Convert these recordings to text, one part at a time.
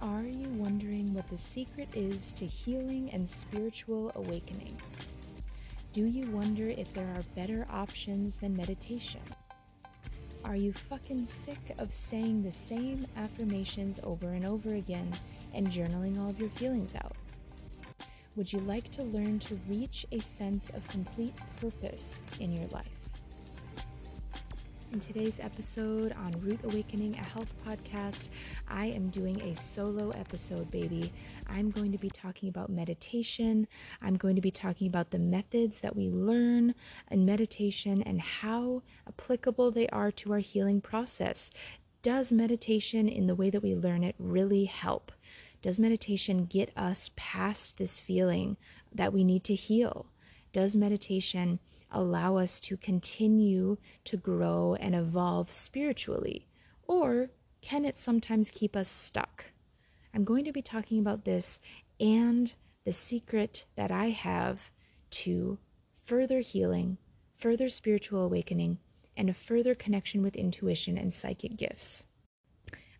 Are you wondering what the secret is to healing and spiritual awakening? Do you wonder if there are better options than meditation? Are you fucking sick of saying the same affirmations over and over again and journaling all of your feelings out? Would you like to learn to reach a sense of complete purpose in your life? In today's episode on Root Awakening, a health podcast, I am doing a solo episode, baby. I'm going to be talking about meditation. I'm going to be talking about the methods that we learn in meditation and how applicable they are to our healing process. Does meditation, in the way that we learn it, really help? Does meditation get us past this feeling that we need to heal? Does meditation allow us to continue to grow and evolve spiritually? Or can it sometimes keep us stuck? I'm going to be talking about this and the secret that I have to further healing, further spiritual awakening, and a further connection with intuition and psychic gifts.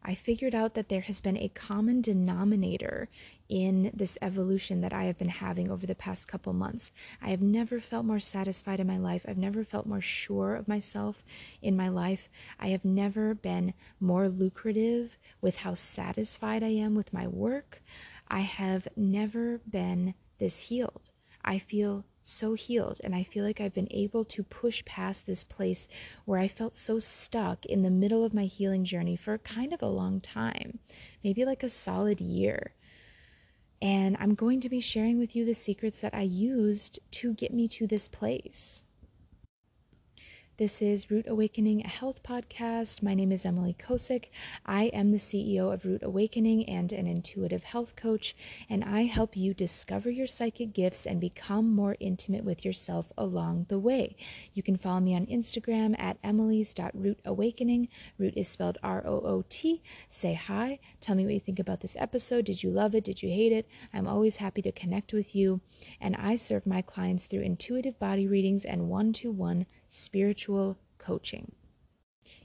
I figured out that there has been a common denominator in this evolution that I have been having over the past couple months. I have never felt more satisfied in my life. I've never felt more sure of myself in my life. I have never been more lucrative with how satisfied I am with my work. I have never been this healed. I feel so healed, and I feel like I've been able to push past this place where I felt so stuck in the middle of my healing journey for kind of a long time, maybe like a solid year. And I'm going to be sharing with you the secrets that I used to get me to this place. This is Root Awakening, a health podcast. My name is Emily Kosick. I am the CEO of Root Awakening and an intuitive health coach, and I help you discover your psychic gifts and become more intimate with yourself along the way. You can follow me on Instagram at emily's.rootawakening. Root is spelled R O O T. Say hi. Tell me what you think about this episode. Did you love it? Did you hate it? I'm always happy to connect with you. And I serve my clients through intuitive body readings and one to one spiritual coaching.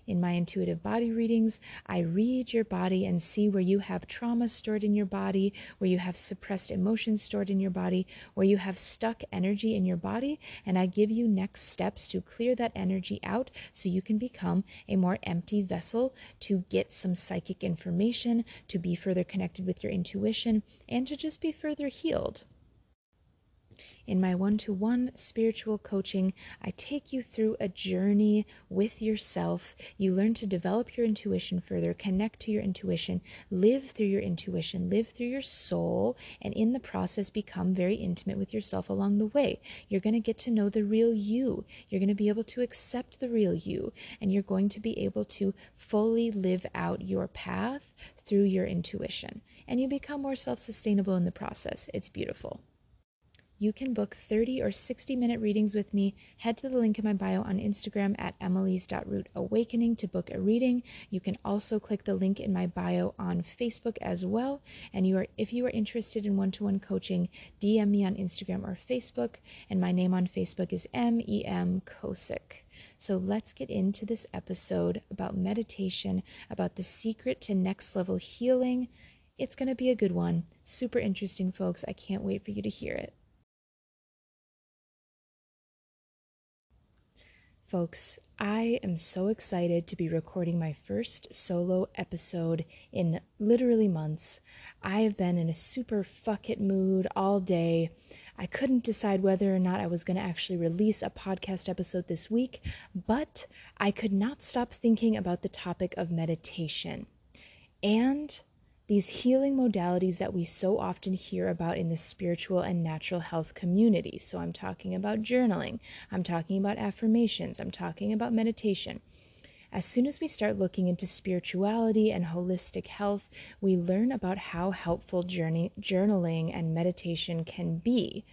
In my intuitive body readings, I read your body and see where you have trauma stored in your body, where you have suppressed emotions stored in your body, where you have stuck energy in your body, and I give you next steps to clear that energy out so you can become a more empty vessel to get some psychic information, to be further connected with your intuition, and to just be further healed. In my one to one spiritual coaching, I take you through a journey with yourself. You learn to develop your intuition further, connect to your intuition, live through your intuition, live through your soul, and in the process, become very intimate with yourself along the way. You're going to get to know the real you. You're going to be able to accept the real you, and you're going to be able to fully live out your path through your intuition. And you become more self sustainable in the process. It's beautiful you can book 30 or 60 minute readings with me. Head to the link in my bio on Instagram at emily's.rootawakening to book a reading. You can also click the link in my bio on Facebook as well. And you are if you are interested in one-to-one coaching, DM me on Instagram or Facebook. And my name on Facebook is M-E-M Kosick. So let's get into this episode about meditation, about the secret to next level healing. It's going to be a good one. Super interesting, folks. I can't wait for you to hear it. Folks, I am so excited to be recording my first solo episode in literally months. I have been in a super fuck it mood all day. I couldn't decide whether or not I was going to actually release a podcast episode this week, but I could not stop thinking about the topic of meditation. And these healing modalities that we so often hear about in the spiritual and natural health community. So, I'm talking about journaling, I'm talking about affirmations, I'm talking about meditation. As soon as we start looking into spirituality and holistic health, we learn about how helpful journey, journaling and meditation can be.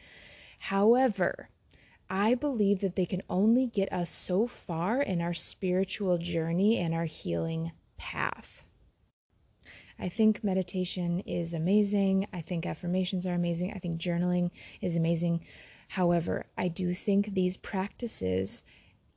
However, I believe that they can only get us so far in our spiritual journey and our healing path. I think meditation is amazing. I think affirmations are amazing. I think journaling is amazing. However, I do think these practices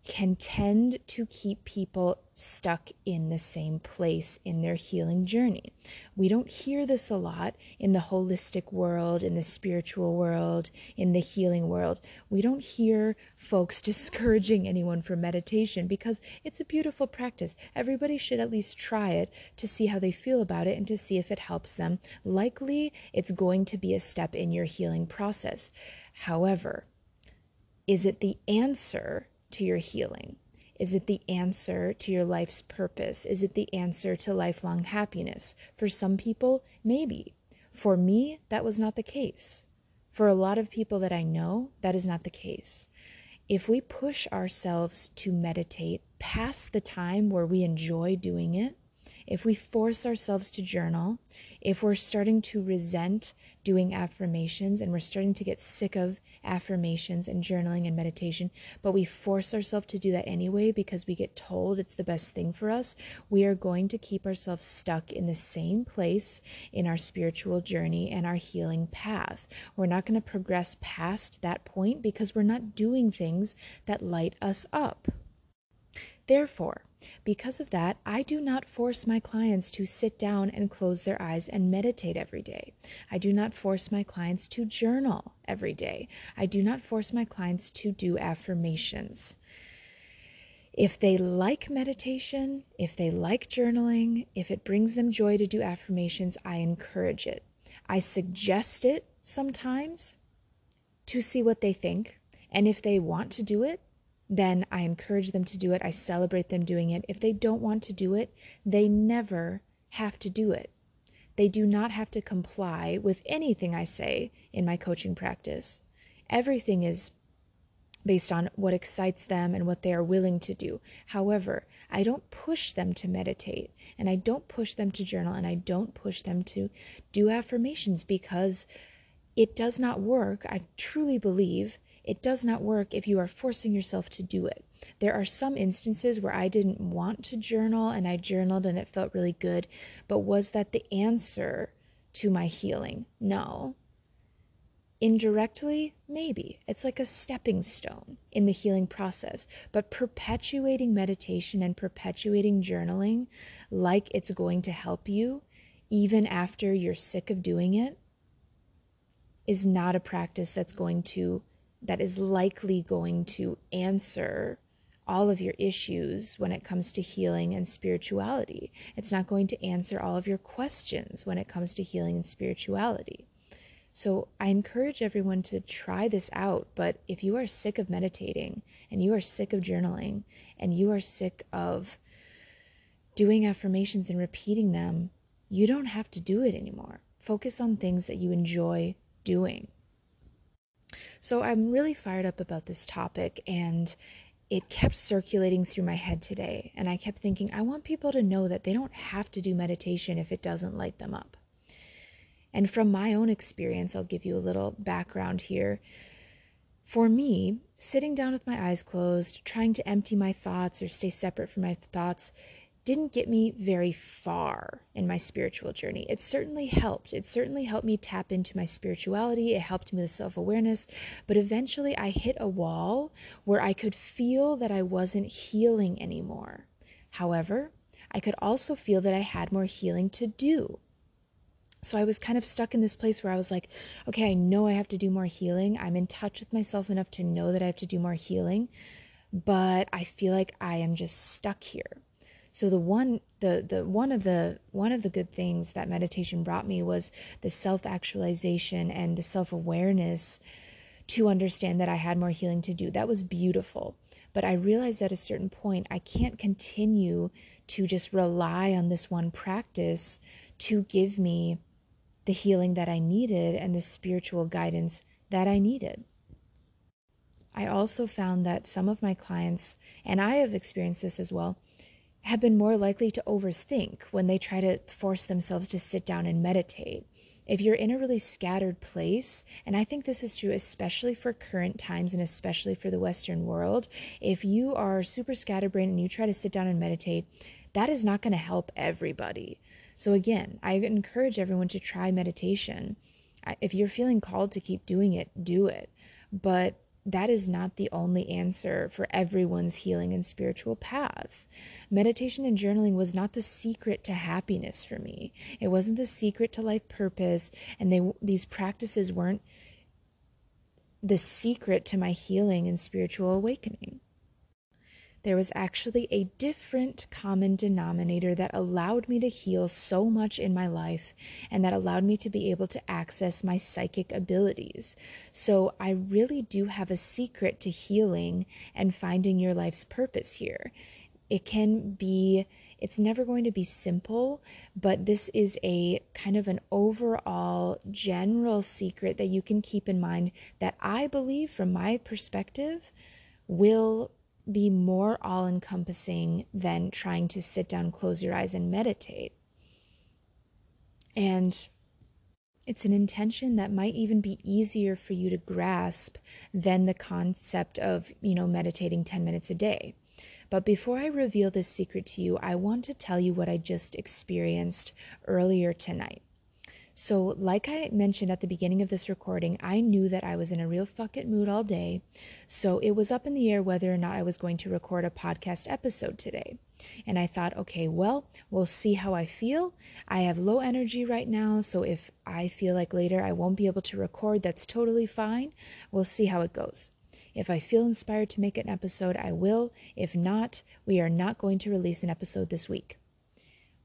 can tend to keep people stuck in the same place in their healing journey. We don't hear this a lot in the holistic world, in the spiritual world, in the healing world. We don't hear folks discouraging anyone from meditation because it's a beautiful practice. Everybody should at least try it to see how they feel about it and to see if it helps them. Likely, it's going to be a step in your healing process. However, is it the answer to your healing? Is it the answer to your life's purpose? Is it the answer to lifelong happiness? For some people, maybe. For me, that was not the case. For a lot of people that I know, that is not the case. If we push ourselves to meditate past the time where we enjoy doing it, if we force ourselves to journal, if we're starting to resent doing affirmations and we're starting to get sick of affirmations and journaling and meditation, but we force ourselves to do that anyway because we get told it's the best thing for us, we are going to keep ourselves stuck in the same place in our spiritual journey and our healing path. We're not going to progress past that point because we're not doing things that light us up. Therefore, because of that, I do not force my clients to sit down and close their eyes and meditate every day. I do not force my clients to journal every day. I do not force my clients to do affirmations. If they like meditation, if they like journaling, if it brings them joy to do affirmations, I encourage it. I suggest it sometimes to see what they think. And if they want to do it, then I encourage them to do it. I celebrate them doing it. If they don't want to do it, they never have to do it. They do not have to comply with anything I say in my coaching practice. Everything is based on what excites them and what they are willing to do. However, I don't push them to meditate and I don't push them to journal and I don't push them to do affirmations because it does not work. I truly believe it does not work if you are forcing yourself to do it. There are some instances where I didn't want to journal and I journaled and it felt really good, but was that the answer to my healing? No. Indirectly, maybe. It's like a stepping stone in the healing process. But perpetuating meditation and perpetuating journaling like it's going to help you, even after you're sick of doing it, is not a practice that's going to that is likely going to answer all of your issues when it comes to healing and spirituality. It's not going to answer all of your questions when it comes to healing and spirituality. So I encourage everyone to try this out. But if you are sick of meditating and you are sick of journaling and you are sick of doing affirmations and repeating them, you don't have to do it anymore. Focus on things that you enjoy doing. So I'm really fired up about this topic and it kept circulating through my head today. And I kept thinking, I want people to know that they don't have to do meditation if it doesn't light them up. And from my own experience, I'll give you a little background here. For me, sitting down with my eyes closed, trying to empty my thoughts or stay separate from my thoughts, didn't get me very far in my spiritual journey. It certainly helped. It certainly helped me tap into my spirituality. It helped me with self awareness. But eventually I hit a wall where I could feel that I wasn't healing anymore. However, I could also feel that I had more healing to do. So I was kind of stuck in this place where I was like, okay, I know I have to do more healing. I'm in touch with myself enough to know that I have to do more healing, but I feel like I am just stuck here. So the one the the one of the one of the good things that meditation brought me was the self-actualization and the self-awareness to understand that I had more healing to do. That was beautiful. But I realized at a certain point I can't continue to just rely on this one practice to give me the healing that I needed and the spiritual guidance that I needed. I also found that some of my clients, and I have experienced this as well, have been more likely to overthink when they try to force themselves to sit down and meditate. If you're in a really scattered place, and I think this is true especially for current times and especially for the Western world, if you are super scatterbrained and you try to sit down and meditate, that is not going to help everybody. So, again, I encourage everyone to try meditation. If you're feeling called to keep doing it, do it. But that is not the only answer for everyone's healing and spiritual path. Meditation and journaling was not the secret to happiness for me. It wasn't the secret to life purpose, and they these practices weren't the secret to my healing and spiritual awakening there was actually a different common denominator that allowed me to heal so much in my life and that allowed me to be able to access my psychic abilities. So I really do have a secret to healing and finding your life's purpose here. It can be it's never going to be simple, but this is a kind of an overall general secret that you can keep in mind that I believe, from my perspective, will be more all encompassing than trying to sit down, close your eyes, and meditate. And it's an intention that might even be easier for you to grasp than the concept of, you know, meditating 10 minutes a day. But before I reveal this secret to you, I want to tell you what I just experienced earlier tonight. So, like I mentioned at the beginning of this recording, I knew that I was in a real fuck it mood all day. So, it was up in the air whether or not I was going to record a podcast episode today. And I thought, okay, well, we'll see how I feel. I have low energy right now. So, if I feel like later I won't be able to record, that's totally fine. We'll see how it goes. If I feel inspired to make an episode, I will. If not, we are not going to release an episode this week.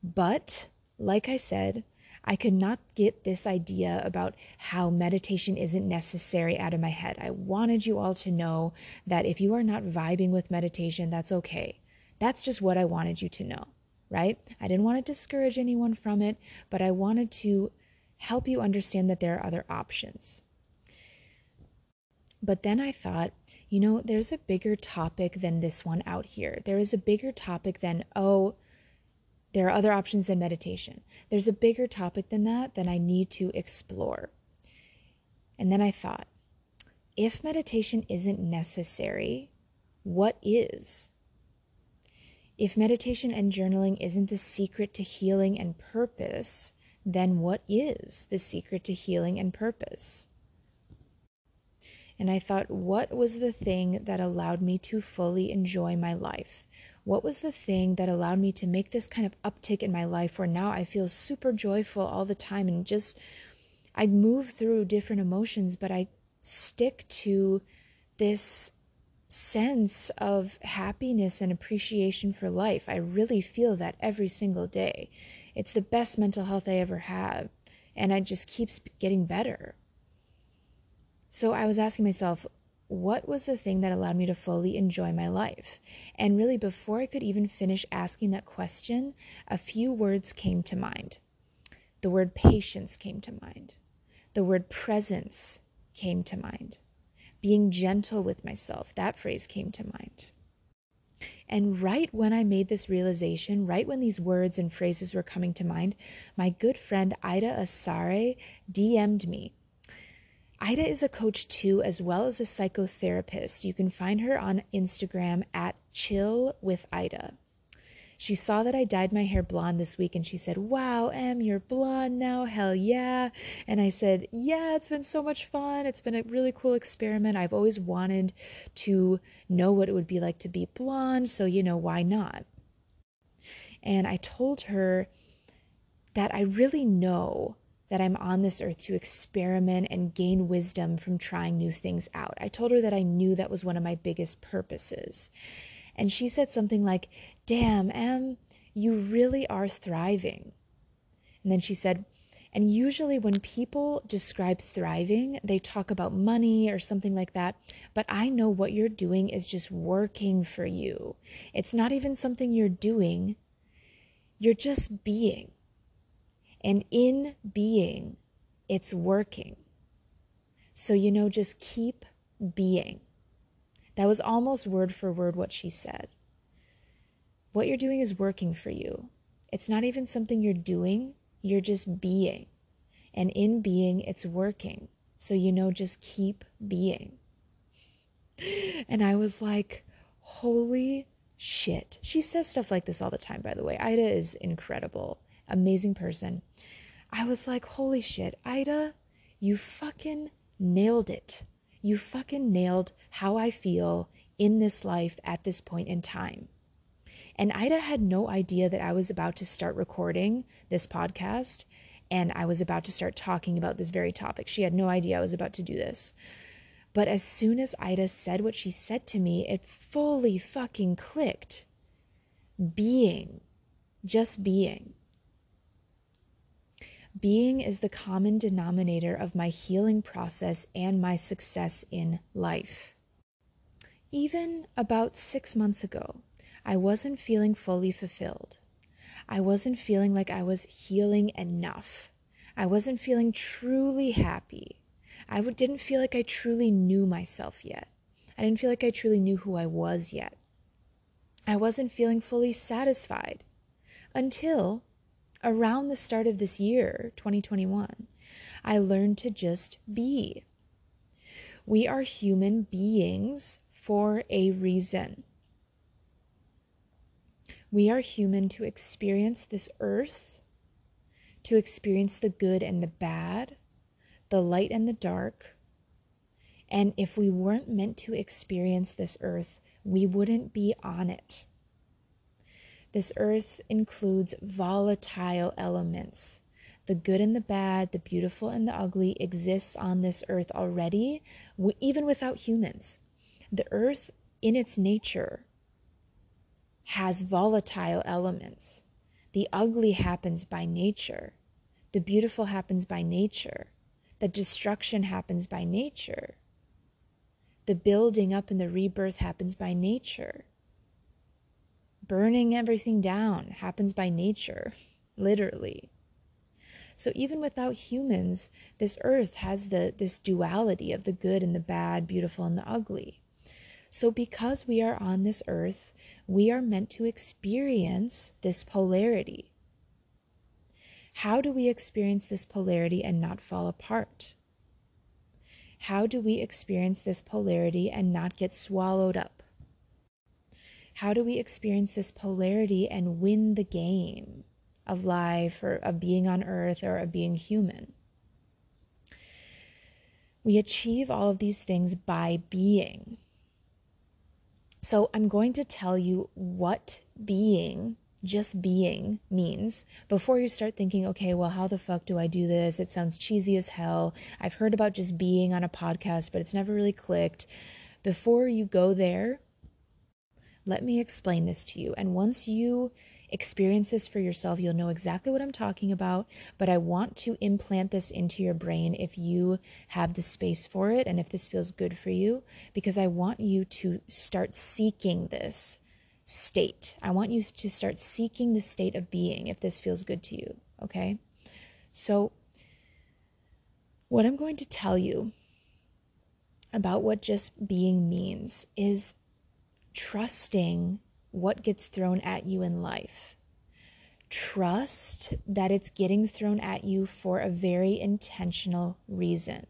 But, like I said, I could not get this idea about how meditation isn't necessary out of my head. I wanted you all to know that if you are not vibing with meditation, that's okay. That's just what I wanted you to know, right? I didn't want to discourage anyone from it, but I wanted to help you understand that there are other options. But then I thought, you know, there's a bigger topic than this one out here. There is a bigger topic than, oh, there are other options than meditation. There's a bigger topic than that that I need to explore. And then I thought, if meditation isn't necessary, what is? If meditation and journaling isn't the secret to healing and purpose, then what is the secret to healing and purpose? And I thought, what was the thing that allowed me to fully enjoy my life? what was the thing that allowed me to make this kind of uptick in my life where now I feel super joyful all the time and just I move through different emotions, but I stick to this sense of happiness and appreciation for life. I really feel that every single day. It's the best mental health I ever had, and it just keeps getting better. So I was asking myself, what was the thing that allowed me to fully enjoy my life? And really, before I could even finish asking that question, a few words came to mind. The word patience came to mind. The word presence came to mind. Being gentle with myself, that phrase came to mind. And right when I made this realization, right when these words and phrases were coming to mind, my good friend Ida Asare DM'd me Ida is a coach too, as well as a psychotherapist. You can find her on Instagram at chill with Ida. She saw that I dyed my hair blonde this week and she said, Wow, Em, you're blonde now. Hell yeah. And I said, Yeah, it's been so much fun. It's been a really cool experiment. I've always wanted to know what it would be like to be blonde. So, you know, why not? And I told her that I really know that I'm on this earth to experiment and gain wisdom from trying new things out. I told her that I knew that was one of my biggest purposes. And she said something like, Damn, Em, you really are thriving. And then she said, and usually, when people describe thriving, they talk about money or something like that. But I know what you're doing is just working for you. It's not even something you're doing, you're just being. And in being, it's working. So, you know, just keep being. That was almost word for word what she said. What you're doing is working for you. It's not even something you're doing, you're just being. And in being, it's working. So, you know, just keep being. And I was like, holy shit. She says stuff like this all the time, by the way. Ida is incredible amazing person. I was like, holy shit, Ida, you fucking nailed it. You fucking nailed how I feel in this life at this point in time. And Ida had no idea that I was about to start recording this podcast and I was about to start talking about this very topic. She had no idea I was about to do this. But as soon as Ida said what she said to me, it fully fucking clicked. Being, just being. Being is the common denominator of my healing process and my success in life. Even about six months ago, I wasn't feeling fully fulfilled. I wasn't feeling like I was healing enough. I wasn't feeling truly happy. I didn't feel like I truly knew myself yet. I didn't feel like I truly knew who I was yet. I wasn't feeling fully satisfied until around the start of this year, 2021. I learned to just be. We are human beings for a reason. We are human to experience this earth, to experience the good and the bad, the light and the dark. And if we weren't meant to experience this earth, we wouldn't be on it. This earth includes volatile elements. The good and the bad, the beautiful and the ugly exists on this earth already, even without humans. The earth, in its nature, has volatile elements. The ugly happens by nature. The beautiful happens by nature. The destruction happens by nature. The building up and the rebirth happens by nature. Burning everything down happens by nature, literally. So even without humans, this earth has the this duality of the good and the bad, beautiful and the ugly. So because we are on this earth, we are meant to experience this polarity. How do we experience this polarity and not fall apart? How do we experience this polarity and not get swallowed up? How do we experience this polarity and win the game of life or of being on earth or of being human? We achieve all of these things by being. So I'm going to tell you what being, just being, means before you start thinking, okay, well, how the fuck do I do this? It sounds cheesy as hell. I've heard about just being on a podcast, but it's never really clicked. Before you go there, let me explain this to you. And once you experience this for yourself, you'll know exactly what I'm talking about. But I want to implant this into your brain if you have the space for it and if this feels good for you, because I want you to start seeking this state. I want you to start seeking the state of being if this feels good to you. Okay. So, what I'm going to tell you about what just being means is trusting what gets thrown at you in life. Trust that it's getting thrown at you for a very intentional reason.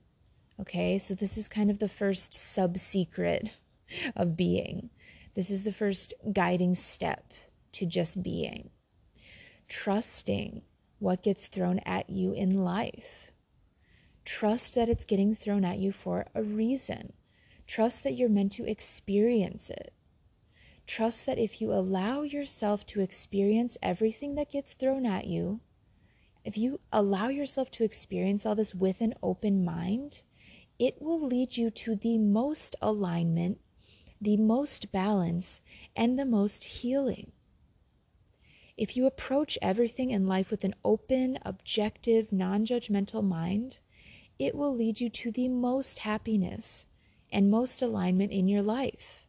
Okay, so this is kind of the first sub secret of being. This is the first guiding step to just being. Trusting what gets thrown at you in life. Trust that it's getting thrown at you for a reason. Trust that you're meant to experience it. Trust that if you allow yourself to experience everything that gets thrown at you, if you allow yourself to experience all this with an open mind, it will lead you to the most alignment, the most balance, and the most healing. If you approach everything in life with an open, objective, non judgmental mind, it will lead you to the most happiness and most alignment in your life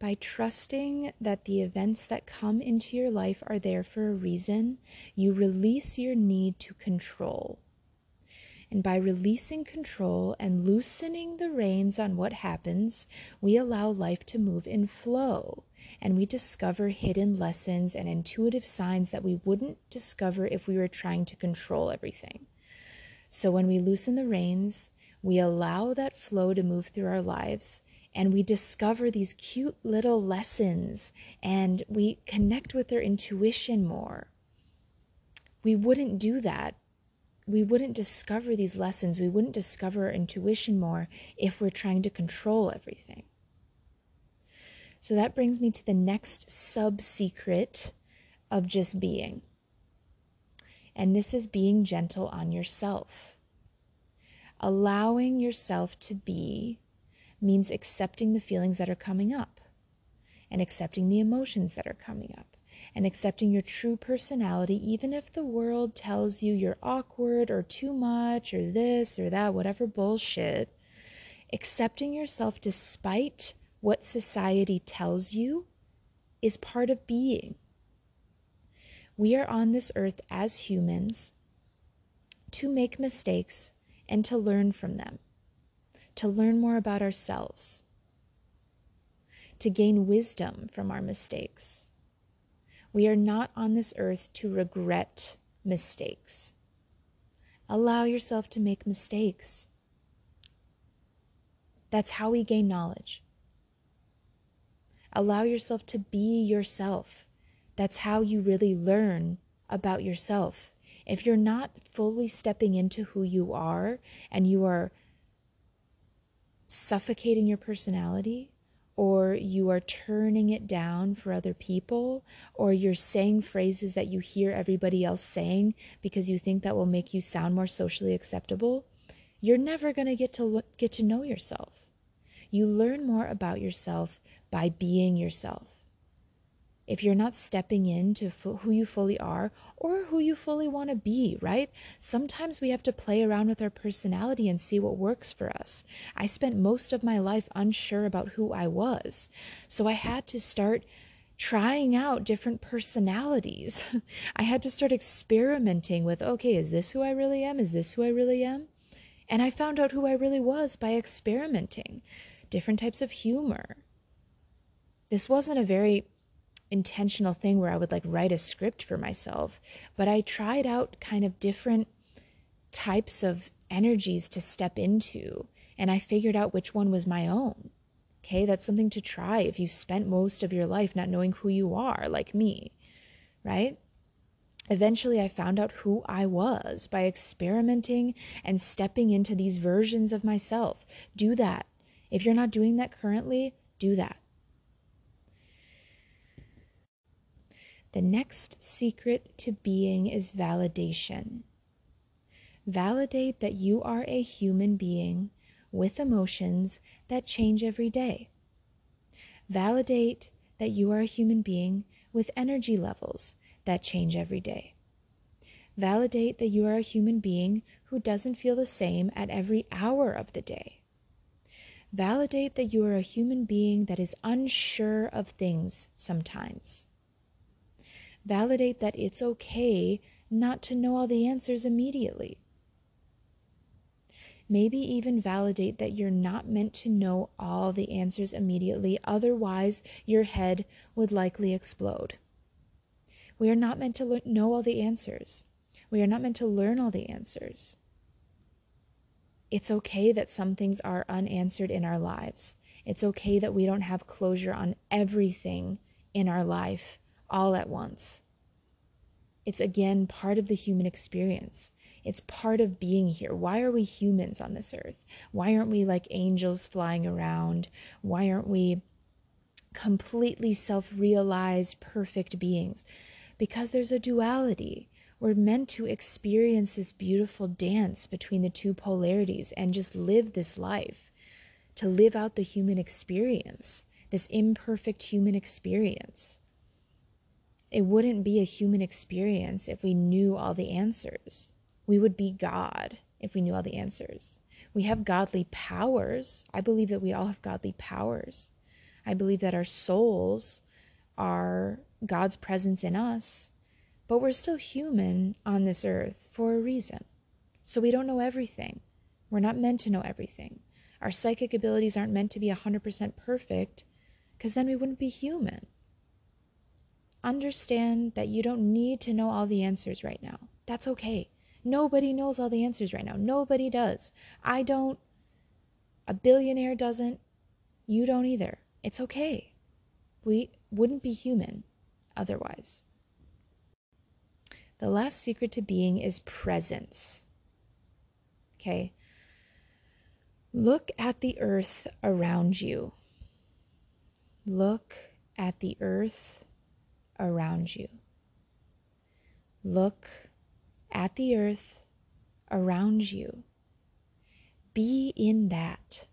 by trusting that the events that come into your life are there for a reason, you release your need to control. And by releasing control and loosening the reins on what happens, we allow life to move in flow. And we discover hidden lessons and intuitive signs that we wouldn't discover if we were trying to control everything. So when we loosen the reins, we allow that flow to move through our lives and we discover these cute little lessons and we connect with their intuition more. We wouldn't do that we wouldn't discover these lessons, we wouldn't discover our intuition more if we're trying to control everything. So that brings me to the next sub secret of just being. And this is being gentle on yourself. Allowing yourself to be means accepting the feelings that are coming up and accepting the emotions that are coming up and accepting your true personality, even if the world tells you you're awkward or too much or this or that, whatever bullshit. Accepting yourself despite what society tells you is part of being. We are on this earth as humans to make mistakes and to learn from them, to learn more about ourselves, to gain wisdom from our mistakes. We are not on this earth to regret mistakes. Allow yourself to make mistakes. That's how we gain knowledge. Allow yourself to be yourself. That's how you really learn about yourself. If you're not fully stepping into who you are and you are suffocating your personality, or you are turning it down for other people, or you're saying phrases that you hear everybody else saying because you think that will make you sound more socially acceptable, you're never going to get to look, get to know yourself. You learn more about yourself by being yourself. If you're not stepping into who you fully are or who you fully want to be, right? Sometimes we have to play around with our personality and see what works for us. I spent most of my life unsure about who I was. So I had to start trying out different personalities. I had to start experimenting with okay, is this who I really am? Is this who I really am? And I found out who I really was by experimenting. Different types of humor, this wasn't a very intentional thing where I would like write a script for myself, but I tried out kind of different types of energies to step into, and I figured out which one was my own. Okay, that's something to try if you've spent most of your life not knowing who you are, like me, right? Eventually, I found out who I was by experimenting and stepping into these versions of myself. Do that. If you're not doing that currently, do that. The next secret to being is validation. Validate that you are a human being with emotions that change every day. Validate that you are a human being with energy levels that change every day. Validate that you are a human being who doesn't feel the same at every hour of the day. Validate that you are a human being that is unsure of things sometimes. Validate that it's okay not to know all the answers immediately. Maybe even validate that you're not meant to know all the answers immediately, otherwise, your head would likely explode. We are not meant to le- know all the answers. We are not meant to learn all the answers. It's okay that some things are unanswered in our lives. It's okay that we don't have closure on everything in our life all at once. It's again part of the human experience. It's part of being here. Why are we humans on this earth? Why aren't we like angels flying around? Why aren't we completely self realized, perfect beings? Because there's a duality. We're meant to experience this beautiful dance between the two polarities and just live this life, to live out the human experience, this imperfect human experience. It wouldn't be a human experience if we knew all the answers. We would be God if we knew all the answers. We have godly powers. I believe that we all have godly powers. I believe that our souls are God's presence in us, but we're still human on this earth for a reason. So we don't know everything. We're not meant to know everything. Our psychic abilities aren't meant to be 100% perfect because then we wouldn't be human understand that you don't need to know all the answers right now. That's okay. Nobody knows all the answers right now. Nobody does. I don't. A billionaire doesn't. You don't either. It's okay. We wouldn't be human otherwise. The last secret to being is presence. Okay. Look at the earth around you. Look at the earth around you. Look at the earth around you. Be in that.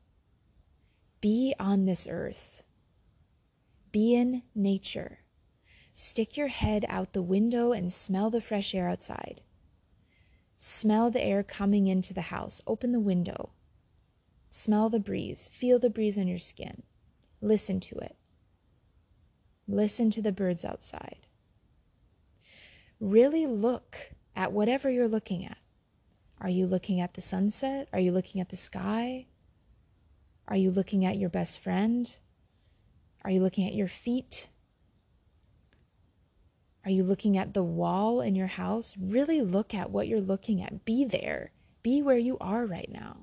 Be on this earth. Be in nature. Stick your head out the window and smell the fresh air outside. Smell the air coming into the house. Open the window. Smell the breeze. Feel the breeze on your skin. Listen to it. Listen to the birds outside. Really look at whatever you're looking at. Are you looking at the sunset? Are you looking at the sky? Are you looking at your best friend? Are you looking at your feet? Are you looking at the wall in your house? Really look at what you're looking at. Be there. Be where you are right now.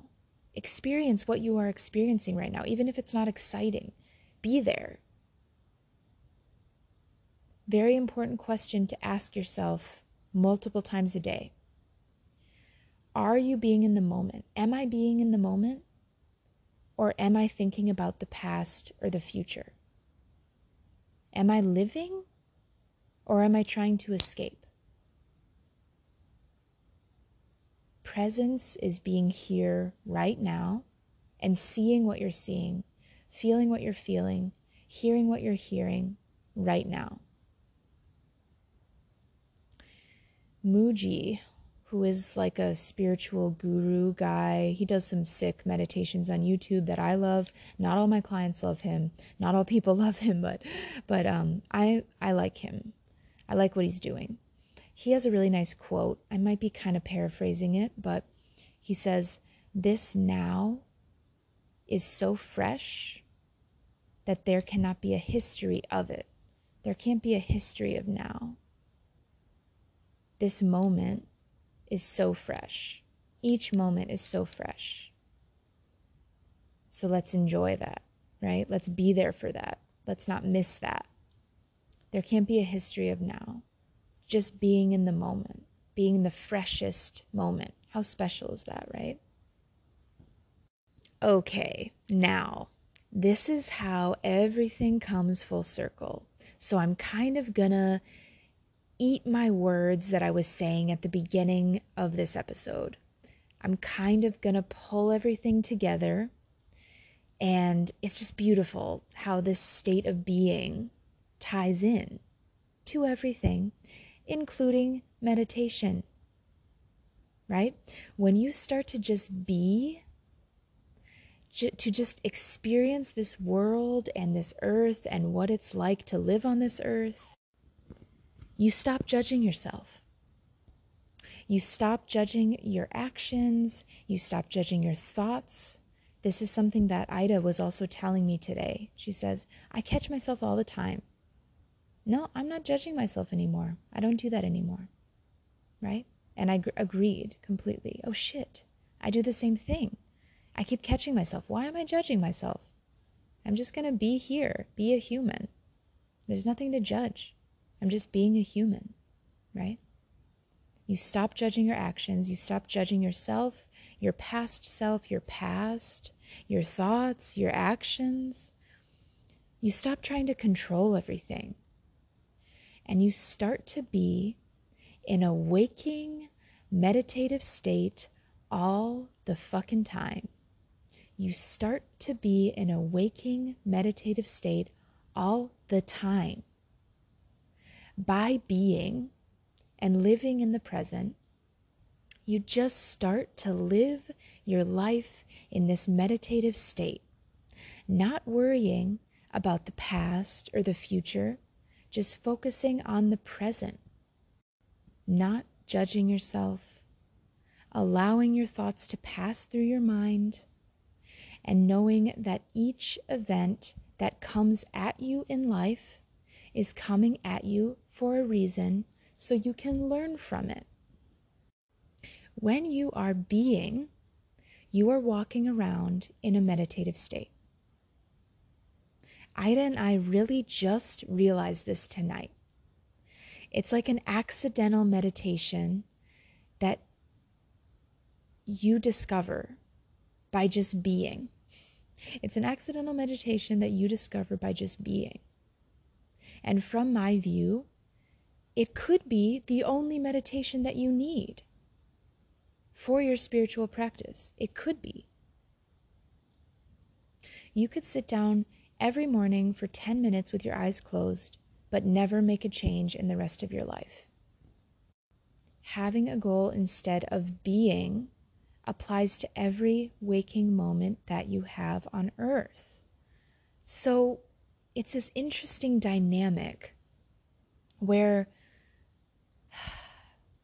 Experience what you are experiencing right now, even if it's not exciting. Be there. Very important question to ask yourself multiple times a day. Are you being in the moment? Am I being in the moment? Or am I thinking about the past or the future? Am I living or am I trying to escape? Presence is being here right now and seeing what you're seeing, feeling what you're feeling, hearing what you're hearing right now. Mooji, who is like a spiritual guru guy, he does some sick meditations on YouTube that I love. Not all my clients love him. Not all people love him, but but um I I like him. I like what he's doing. He has a really nice quote. I might be kind of paraphrasing it, but he says, This now is so fresh that there cannot be a history of it. There can't be a history of now. This moment is so fresh. Each moment is so fresh. So let's enjoy that, right? Let's be there for that. Let's not miss that. There can't be a history of now. Just being in the moment, being the freshest moment. How special is that, right? Okay, now, this is how everything comes full circle. So I'm kind of gonna eat my words that I was saying at the beginning of this episode. I'm kind of gonna pull everything together. And it's just beautiful how this state of being ties in to everything, including meditation. Right? When you start to just be, to just experience this world and this earth and what it's like to live on this earth, you stop judging yourself. You stop judging your actions, you stop judging your thoughts. This is something that Ida was also telling me today. She says, I catch myself all the time no, I'm not judging myself anymore. I don't do that anymore. Right? And I gr- agreed completely. Oh shit, I do the same thing. I keep catching myself. Why am I judging myself? I'm just going to be here, be a human. There's nothing to judge. I'm just being a human, right? You stop judging your actions, you stop judging yourself, your past self, your past, your thoughts, your actions. You stop trying to control everything and you start to be in a waking, meditative state all the fucking time. You start to be in a waking, meditative state all the time. By being and living in the present, you just start to live your life in this meditative state, not worrying about the past or the future, just focusing on the present, not judging yourself, allowing your thoughts to pass through your mind, and knowing that each event that comes at you in life is coming at you for a reason so you can learn from it. When you are being, you are walking around in a meditative state. Ida and I really just realized this tonight. It's like an accidental meditation that you discover by just being. It's an accidental meditation that you discover by just being. And from my view, it could be the only meditation that you need for your spiritual practice. It could be. You could sit down every morning for 10 minutes with your eyes closed, but never make a change in the rest of your life. Having a goal instead of being applies to every waking moment that you have on earth. So it's this interesting dynamic where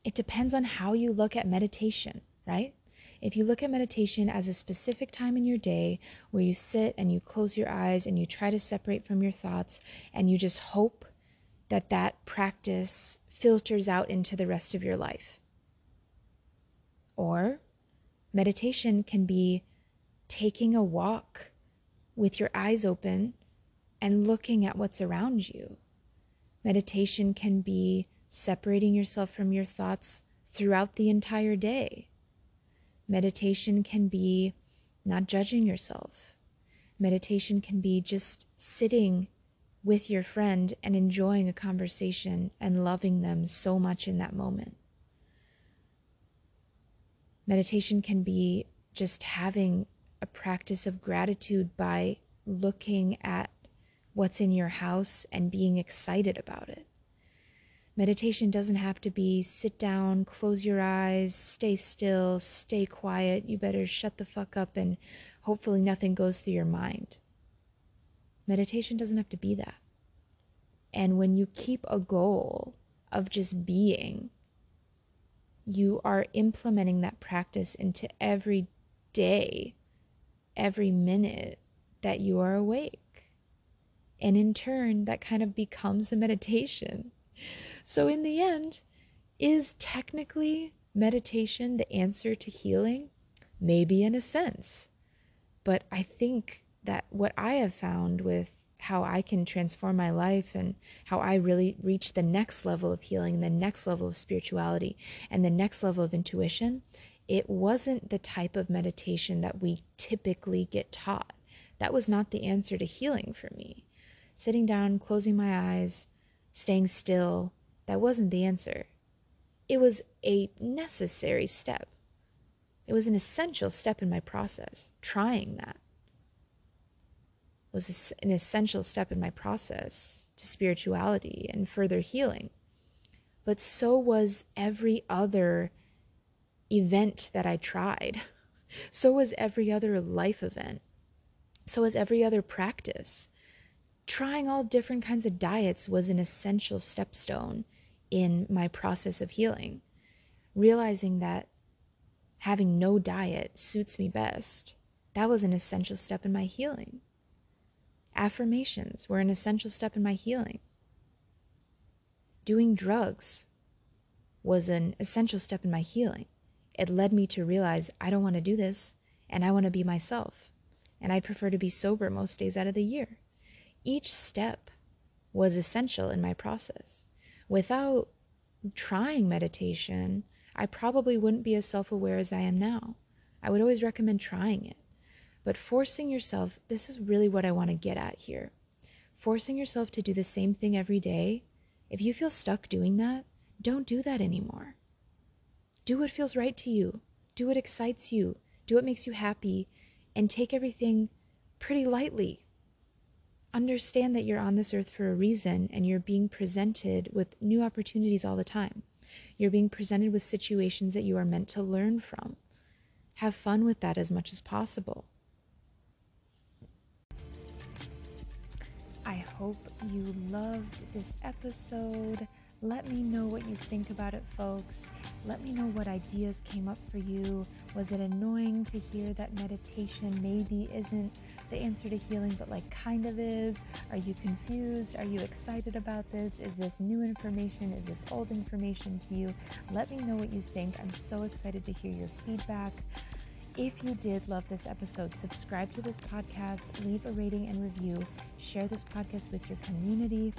it depends on how you look at meditation, right? If you look at meditation as a specific time in your day where you sit and you close your eyes and you try to separate from your thoughts and you just hope that that practice filters out into the rest of your life. Or meditation can be taking a walk with your eyes open and looking at what's around you. Meditation can be separating yourself from your thoughts throughout the entire day. Meditation can be not judging yourself. Meditation can be just sitting with your friend and enjoying a conversation and loving them so much in that moment. Meditation can be just having a practice of gratitude by looking at what's in your house and being excited about it. Meditation doesn't have to be sit down, close your eyes, stay still, stay quiet. You better shut the fuck up and hopefully nothing goes through your mind. Meditation doesn't have to be that. And when you keep a goal of just being, you are implementing that practice into every day, every minute that you are awake. And in turn, that kind of becomes a meditation. So, in the end, is technically meditation the answer to healing? Maybe in a sense. But I think that what I have found with how I can transform my life and how I really reach the next level of healing, the next level of spirituality, and the next level of intuition, it wasn't the type of meditation that we typically get taught. That was not the answer to healing for me. Sitting down, closing my eyes, staying still, that wasn't the answer. It was a necessary step. It was an essential step in my process, trying that was an essential step in my process to spirituality and further healing. But so was every other event that I tried. So was every other life event. So was every other practice. Trying all different kinds of diets was an essential stepstone in my process of healing, realizing that having no diet suits me best. That was an essential step in my healing. Affirmations were an essential step in my healing. Doing drugs was an essential step in my healing. It led me to realize I don't want to do this and I want to be myself. And I'd prefer to be sober most days out of the year. Each step was essential in my process. Without trying meditation, I probably wouldn't be as self aware as I am now. I would always recommend trying it. But forcing yourself, this is really what I want to get at here. Forcing yourself to do the same thing every day, if you feel stuck doing that, don't do that anymore. Do what feels right to you, do what excites you, do what makes you happy, and take everything pretty lightly understand that you're on this earth for a reason and you're being presented with new opportunities all the time. You're being presented with situations that you are meant to learn from. Have fun with that as much as possible. I hope you loved this episode. Let me know what you think about it, folks. Let me know what ideas came up for you. Was it annoying to hear that meditation maybe isn't the answer to healing, but like kind of is? Are you confused? Are you excited about this? Is this new information? Is this old information to you? Let me know what you think. I'm so excited to hear your feedback. If you did love this episode, subscribe to this podcast, leave a rating and review, share this podcast with your community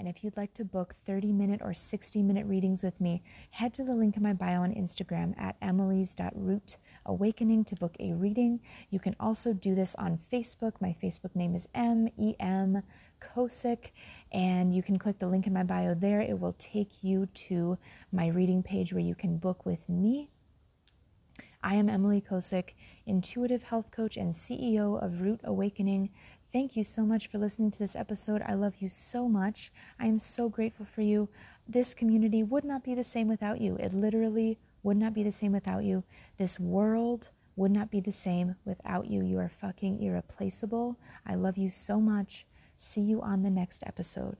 And if you'd like to book 30 minute or 60 minute readings with me, head to the link in my bio on Instagram at emily's.rootawakening to book a reading. You can also do this on Facebook. My Facebook name is M E M Kosick, and you can click the link in my bio there. It will take you to my reading page where you can book with me. I am Emily Kosick, intuitive health coach and CEO of Root Awakening. Thank you so much for listening to this episode. I love you so much. I am so grateful for you. This community would not be the same without you. It literally would not be the same without you. This world would not be the same without you. You are fucking irreplaceable. I love you so much. See you on the next episode.